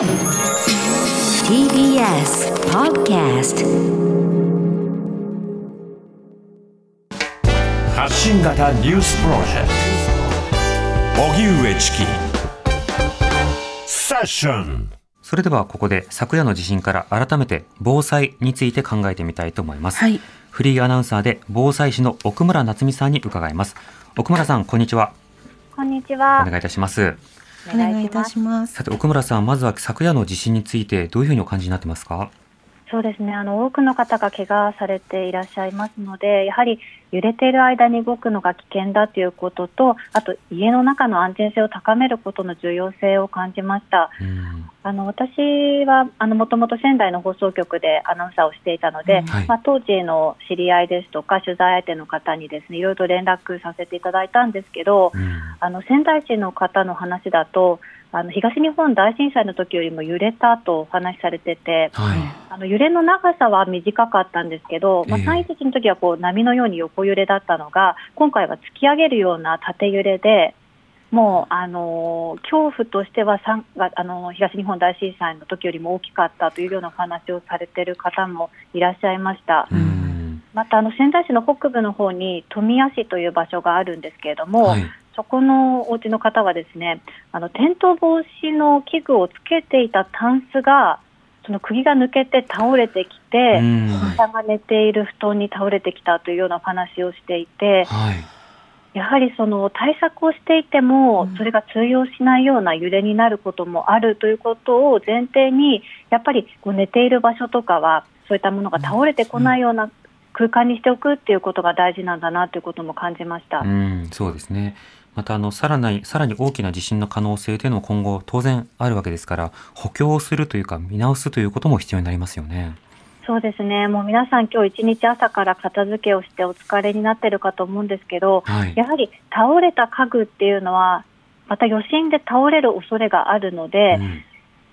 TBS Podcast 発信型ニュースプロジェクト荻上チキセッションそれではここで昨夜の地震から改めて防災について考えてみたいと思います。はいフリーアナウンサーで防災士の奥村夏美さんに伺います。奥村さん、こんにちは。こんにちおは。願いいたします。お願いいたします。さて、奥村さん、まずは昨夜の地震についてどういうふうにお感じになってますか？そうですね。あの多くの方が怪我されていらっしゃいますので、やはり揺れている間に動くのが危険だということと、あと家の中の安全性を高めることの重要性を感じました。うん。あの私はあのもともと仙台の放送局でアナウンサーをしていたので、はい。まあ、当時の知り合いですとか取材相手の方にですねいろいろと連絡させていただいたんですけど、うん。あの仙台市の方の話だとあの東日本大震災の時よりも揺れたとお話しされてて、はい。あの揺れの長さは短かったんですけど、まあ、ええ311の時はこう波のように横揺れだったのが、今回は突き上げるような縦揺れで、もう、あのー恐怖としては、さんがあのー東日本大震災の時よりも大きかったというようなお話をされている方もいらっしゃいました。うんまたあの仙台市の北部の方に富谷市という場所があるんですけれども、はい。そこのお家の方はですね、あの転倒防止の器具をつけていたタンスが、その釘が抜けて倒れてきて、うん下が寝ている布団に倒れてきたというようなお話をしていて、はい。やはりその対策をしていても、それが通用しないような揺れになることもあるということを前提に、やっぱりこう寝ている場所とかは、そういったものが倒れてこないような空間にしておくっていうことが大事なんだなということも感じました。うん、そうですね。また、あの、さらに、さらに大きな地震の可能性というのも今後当然あるわけですから、補強をするというか、見直すということも必要になりますよね。そうですね、もう皆さん、今日一日朝から片付けをしてお疲れになっているかと思うんですけど、はい。やはり倒れた家具っていうのは、また余震で倒れる恐れがあるので、うん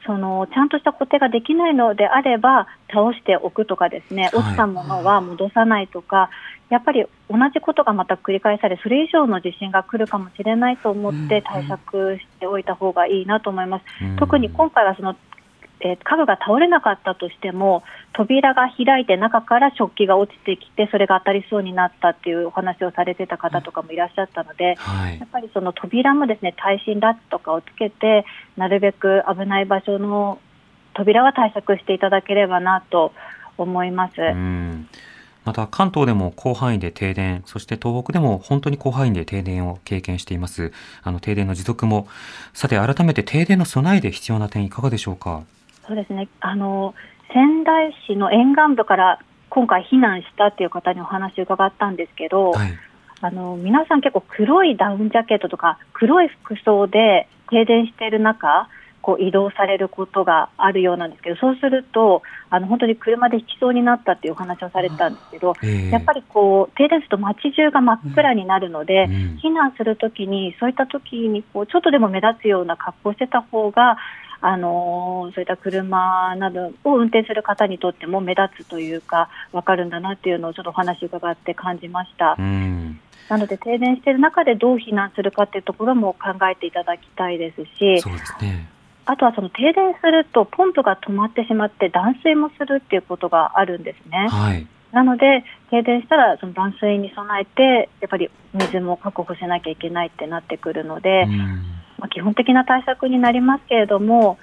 そのちゃんとした固定ができないのであれば、倒しておくとかですね、はい。落ちたものは戻さないとか、やっぱり同じことがまた繰り返され、それ以上の地震が来るかもしれないと思って対策しておいた方がいいなと思います。うん。特に今回はその、えー家具が倒れなかったとしても扉が開いて中から食器が落ちてきてそれが当たりそうになったっていうお話をされてた方とかもいらっしゃったので、はいやっ。ぱりその扉もですね耐震ラッチとかをつけてなるべく危ない場所の扉は対策していただければなと思います。うんまた関東でも広範囲で停電、そして東北でも本当に広範囲で停電を経験しています。あの停電の持続も。さて改めて停電の備えで必要な点いかがでしょうか？そうですね。あの仙台市の沿岸部から今回避難したっていう方にお話を伺ったんですけど、はい。あの皆さん結構黒いダウンジャケットとか黒い服装で停電している中こう移動されることがあるようなんですけどそうするとあの本当に車で引きそうになったっていうお話をされてたんですけどええやっぱりこう停電すると街中が真っ暗になるので、うん避難するときにそういったときにこうちょっとでも目立つような格好をしてた方があのーそういった車などを運転する方にとっても目立つというか分かるんだなっていうのをちょっとお話伺って感じました。うん。なので停電している中でどう避難するかっていうところも考えていただきたいですし、そうですね。あとはその停電するとポンプが止まってしまって断水もするっていうことがあるんですね。はい。なので停電したらその断水に備えてやっぱり水も確保しなきゃいけないってなってくるので、うんまあ、基本的な対策になりますけれども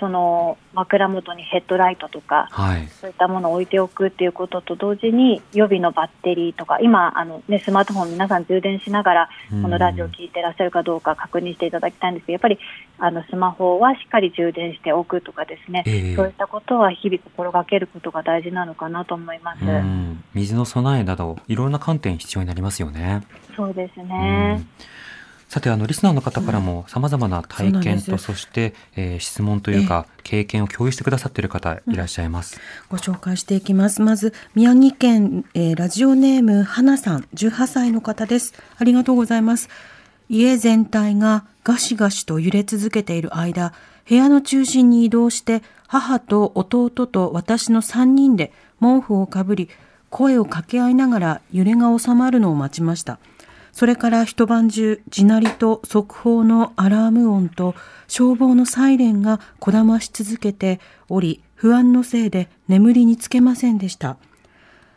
その枕元にヘッドライトとかはい。そういったものを置いておくっていうことと同時に予備のバッテリーとか今あの、ね、スマートフォン皆さん充電しながらうんこのラジオを聞いてらっしゃるかどうか確認していただきたいんですけどやっぱりあのスマホはしっかり充電しておくとかですね、ええそういったことは日々心がけることが大事なのかなと思います。うん。水の備えなど、いろんな観点必要になりますよね。そうですうねん。さて、あの、リスナーの方からも様々な体そうなん験と、ですそして、えー質問というか、経験を共有してくださっている方いらっしゃいます。ご紹介していきます。まず、宮城県、えーラジオネーム、花さん、18歳の方です。ありがとうございます。家全体がガシガシと揺れ続けている間、部屋の中心に移動して、母と弟と私の3人で毛布をかぶり、声を掛け合いながら揺れが収まるのを待ちました。それから一晩中地鳴りと速報のアラーム音と消防のサイレンがこだまし続けており不安のせいで眠りにつけませんでした。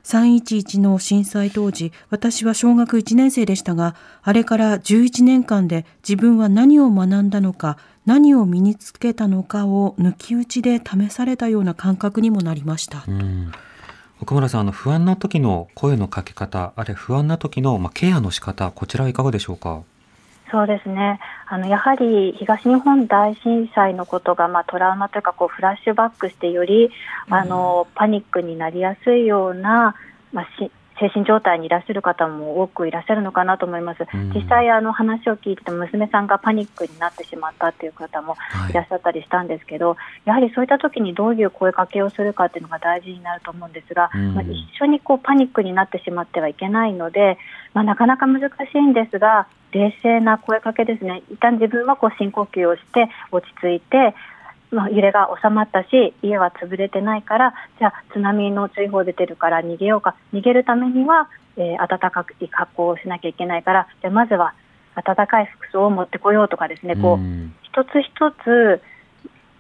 311の震災当時私は小学1年生でした。があれから11年間で自分は何を学んだのか何を身につけたのかを抜き打ちで試されたような感覚にもなりました、うん。奥村さん、あの不安な時の声のかけ方、あれ不安な時のまあケアの仕方、こちらはいかがでしょうか？そうですね。あのやはり東日本大震災のことがまあトラウマというかこうフラッシュバックしてより、あのパニックになりやすいようなまあし精神状態にいらっしゃる方も多くいらっしゃるのかなと思います。うん。実際あの話を聞いてて娘さんがパニックになってしまったっていう方もはい。いらっしゃったりしたんですけど、やはりそういった時にどういう声かけをするかっていうのが大事になると思うんですが、うん。まあ、一緒にこうパニックになってしまってはいけないので、まあ、なかなか難しいんですが冷静な声かけですね。一旦自分はこう深呼吸をして落ち着いて、まあ、揺れが収まったし家は潰れてないからじゃあ津波の注意報出てるから逃げようか。逃げるためには、えー暖かい格好をしなきゃいけないからじゃあまずは暖かい服装を持ってこようとかですね。こう、ん。一つ一つ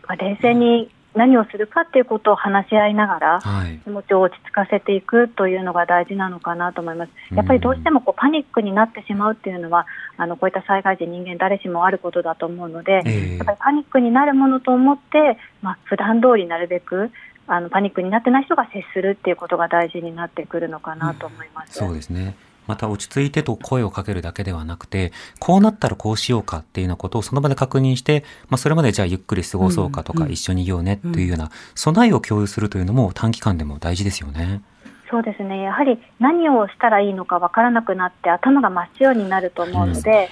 まあ冷静に何をするかっていうことを話し合いながらはい。気持ちを落ち着かせていくというのが大事なのかなと思います。やっぱりどうしてもこうパニックになってしまうっていうのはあのこういった災害時人間誰しもあることだと思うので、ええやっぱりパニックになるものと思って、まあ普段通りなるべくあのパニックになってない人が接するっていうことが大事になってくるのかなと思います。そうですね。また落ち着いてと声をかけるだけではなくて、こうなったらこうしようかっていうようなことをその場で確認して、まあそれまでじゃあゆっくり過ごそうかとか、うん。うん一緒にいようねっていうような備えを共有するというのも短期間でも大事ですよね。そうですね、やはり何をしたらいいのか分からなくなって、頭が真っ白になると思うので、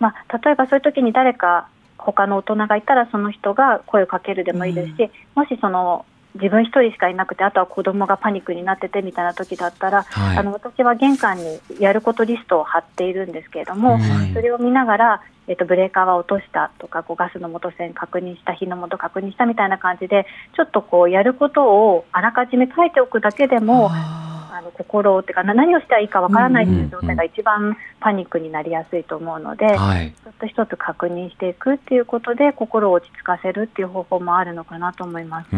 まあ、例えばそういう時に誰か、他の大人がいたら、その人が声をかけるでもいいですし、もしその自分一人しかいなくて、あとは子供がパニックになっててみたいな時だったら、はい。あの私は玄関にやることリストを貼っているんですけれども、うんそれを見ながら、えっと、ブレーカーは落としたとかこうガスの元栓確認した火の元確認したみたいな感じでちょっとこうやることをあらかじめ書いておくだけでもああの心をっていうかな何をしたらいいかわからないという状態が一番パニックになりやすいと思うので、はい。ちょっと一つ確認していくっていうことで心を落ち着かせるっていう方法もあるのかなと思います。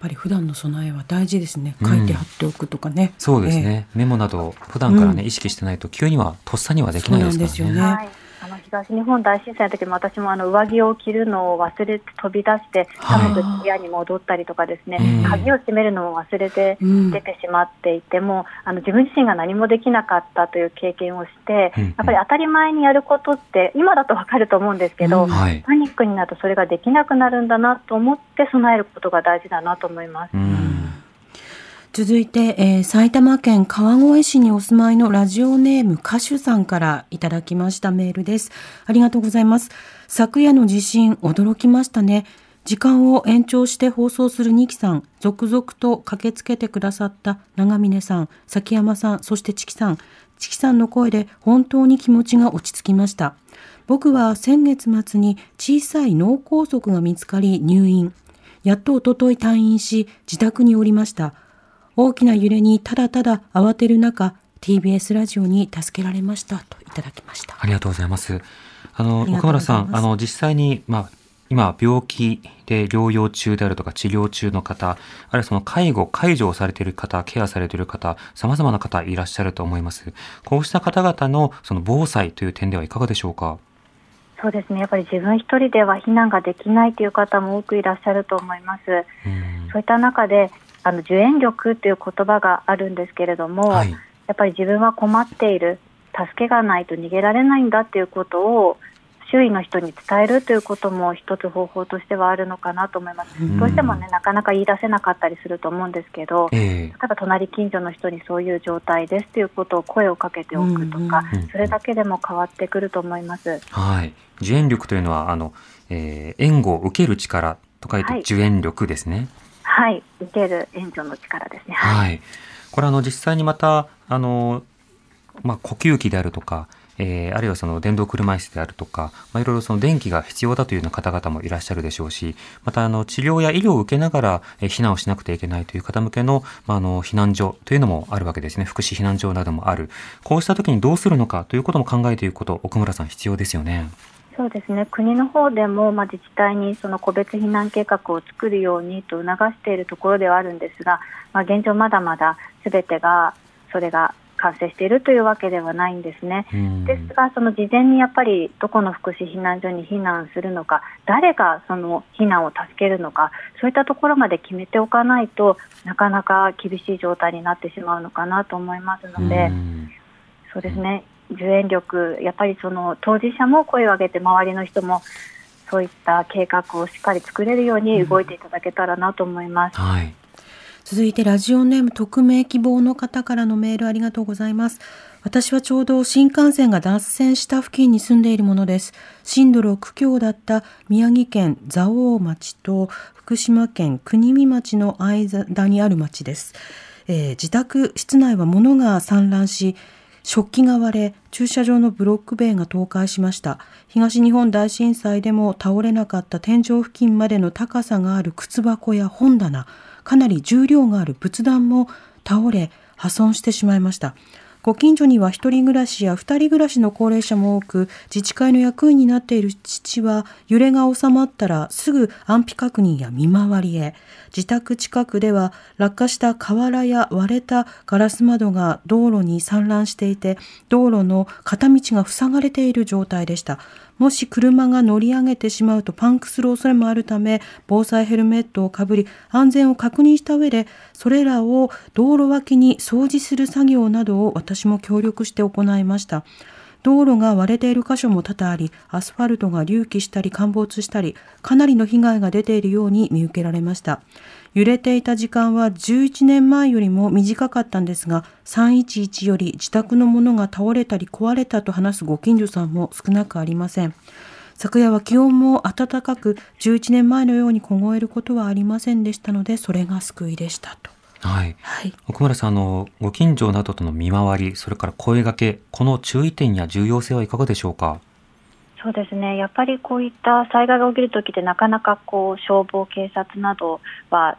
ぱり普段の備えは大事ですね。うん。書いて貼っておくとかね、そうですね。メモなど普段からね、うん。意識してないと急にはとっさにはできないですからね。の東日本大震災の時も私もあの上着を着るのを忘れて飛び出してはい寒く部屋に戻ったりとかですね、うん鍵を閉めるのも忘れてうん出てしまっていても、あの自分自身が何もできなかったという経験をして、うんやっぱり当たり前にやることって今だとわかると思うんですけど、うんはい。パニックになるとそれができなくなるんだなと思って備えることが大事だなと思います。うん。続いて、えー埼玉県川越市にお住まいのラジオネーム歌手さんからいただきましたメールです。ありがとうございます。昨夜の地震驚きましたね。時間を延長して放送する二木さん、続々と駆けつけてくださった長峰さん、崎山さん、そしてチキさん。チキさんの声で本当に気持ちが落ち着きました。僕は先月末に小さい脳梗塞が見つかり入院。やっと一昨日退院し、自宅におりました。大きな揺れにただただ慌てる中、TBS ラジオに助けられましたといただきました。ありがとうございます。あの、ありが奥村さん、あの、実際に、まあ、今、病気で療養中であるとか治療中の方、あるいはその介護、介助をされている方、ケアされている方、様々な方いらっしゃると思います。こうした方々のその防災という点ではいかがでしょうか？そうですね。やっぱり自分一人では避難ができないという方も多くいらっしゃると思います。うんそういった中で、あの受援力という言葉があるんですけれども、はい。やっぱり自分は困っている、助けがないと逃げられないんだということを周囲の人に伝えるということも一つ方法としてはあるのかなと思います。うんどうしてもね、なかなか言い出せなかったりすると思うんですけど、ええ例えば隣近所の人にそういう状態ですということを声をかけておくとか、それだけでも変わってくると思います。はい。受援力というのは、あの、えー援護を受ける力と書いてはい受援力ですね。はい、受ける援助の力ですね。はい。これあの実際にまた、あの、まあ、呼吸器であるとか、えー、あるいはその電動車椅子であるとか、まあ、いろいろその電気が必要だというような方々もいらっしゃるでしょうし、またあの治療や医療を受けながら、え、避難をしなくてはいけないという方向けの、まあ、あの避難所というのもあるわけですね。福祉避難所などもある。こうした時にどうするのかということも考えていくこと、奥村さん必要ですよね。そうですね国の方でも、まあ、自治体にその個別避難計画を作るようにと促しているところではあるんですが、まあ、現状、まだまだすべてがそれが完成しているというわけではないんですね。ですが、その事前にやっぱりどこの福祉避難所に避難するのか、誰がその避難を助けるのか、そういったところまで決めておかないとなかなか厳しい状態になってしまうのかなと思いますので、そうですね。受援力、やっぱりその当事者も声を上げて、周りの人もそういった計画をしっかり作れるように動いていただけたらなと思います。うん、はい続いてラジオネーム匿名希望の方からのメールありがとうございます。私はちょうど新幹線が脱線した付近に住んでいるものです。震度6強だった宮城県蔵王町と福島県国見町の間にある町です。えー、自宅室内は物が散乱し、食器が割れ、駐車場のブロック塀が倒壊しました。東日本大震災でも倒れなかった天井付近までの高さがある靴箱や本棚、かなり重量がある仏壇も倒れ、破損してしまいました。ご近所には一人暮らしや二人暮らしの高齢者も多く、自治会の役員になっている父は、揺れが収まったらすぐ安否確認や見回りへ。自宅近くでは落下した瓦や割れたガラス窓が道路に散乱していて、道路の片道が塞がれている状態でした。もし車が乗り上げてしまうとパンクする恐れもあるため、防災ヘルメットをかぶり、安全を確認した上で、それらを道路脇に掃除する作業などを私も協力して行いました。道路が割れている箇所も多々あり、アスファルトが隆起したり陥没したり、かなりの被害が出ているように見受けられました。揺れていた時間は11年前よりも短かったんですが、311より自宅のものが倒れたり壊れたと話すご近所さんも少なくありません。昨夜は気温も暖かく、11年前のように凍えることはありませんでしたので、それが救いでしたと。はい。はい、奥村さん、あの、ご近所などとの見回り、それから声掛け、この注意点や重要性はいかがでしょうか？そうですね、やっぱりこういった災害が起きるときって、なかなかこう消防、警察などは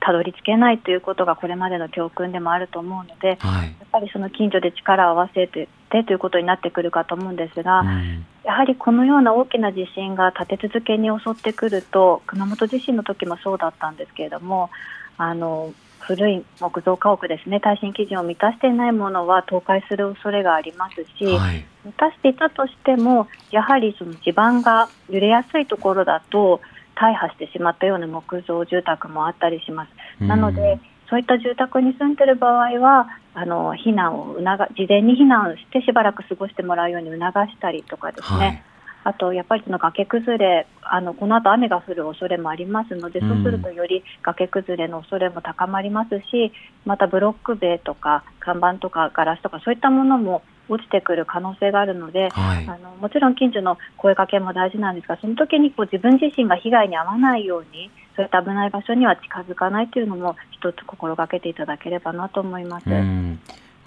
たどり着けないということがこれまでの教訓でもあると思うので、はい、やっぱりその近所で力を合わせてということになってくるかと思うんですが、うん、やはりこのような大きな地震が立て続けに襲ってくると、熊本地震の時もそうだったんですけれども、あの古い木造家屋ですね、耐震基準を満たしていないものは倒壊する恐れがありますし、はい、満たしていたとしても、やはりその地盤が揺れやすいところだと、大破してしまったような木造住宅もあったりします。なので、そういった住宅に住んでいる場合は、あの避難を促事前に避難してしばらく過ごしてもらうように促したりとかですね、はいあとやっぱりその崖崩れ、あのこの後雨が降る恐れもありますので、そうするとより崖崩れの恐れも高まりますし、またブロック塀とか看板とかガラスとかそういったものも落ちてくる可能性があるので、はい、あのもちろん近所の声かけも大事なんですが、その時にこう自分自身が被害に遭わないように、そういった危ない場所には近づかないというのも一つ心がけていただければなと思います。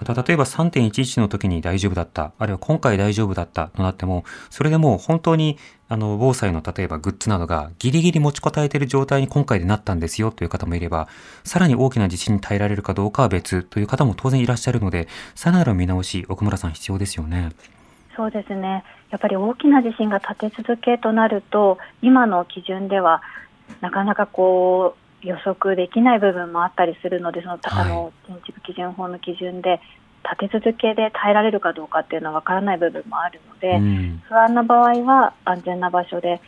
また例えば3.11の時に大丈夫だった、あるいは今回大丈夫だったとなっても、それでも本当にあの防災の例えばグッズなどがギリギリ持ちこたえている状態に今回でなったんですよという方もいれば、さらに大きな地震に耐えられるかどうかは別という方も当然いらっしゃるので、さらなる見直し、奥村さん必要ですよね。そうですね。やっぱり大きな地震が立て続けとなると、今の基準ではなかなかこう予測できない部分もあったりするので、その、はい、あの建築基準法の基準で立て続けで耐えられるかどうかっていうのは分からない部分もあるので、うん、不安な場合は安全な場所で、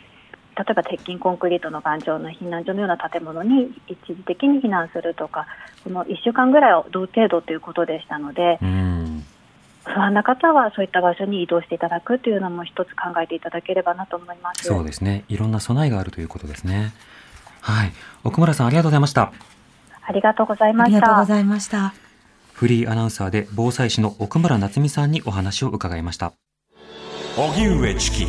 例えば鉄筋コンクリートの頑丈な避難所のような建物に一時的に避難するとか、この1週間ぐらいを同程度ということでしたので、うん、不安な方はそういった場所に移動していただくというのも一つ考えていただければなと思います。そうですね。いろんな備えがあるということですね。はい。奥村さんありがとうございました。ありがとうございました。ありがとうございました。フリーアナウンサーで防災士の奥村夏美さんにお話を伺いました。荻上チキ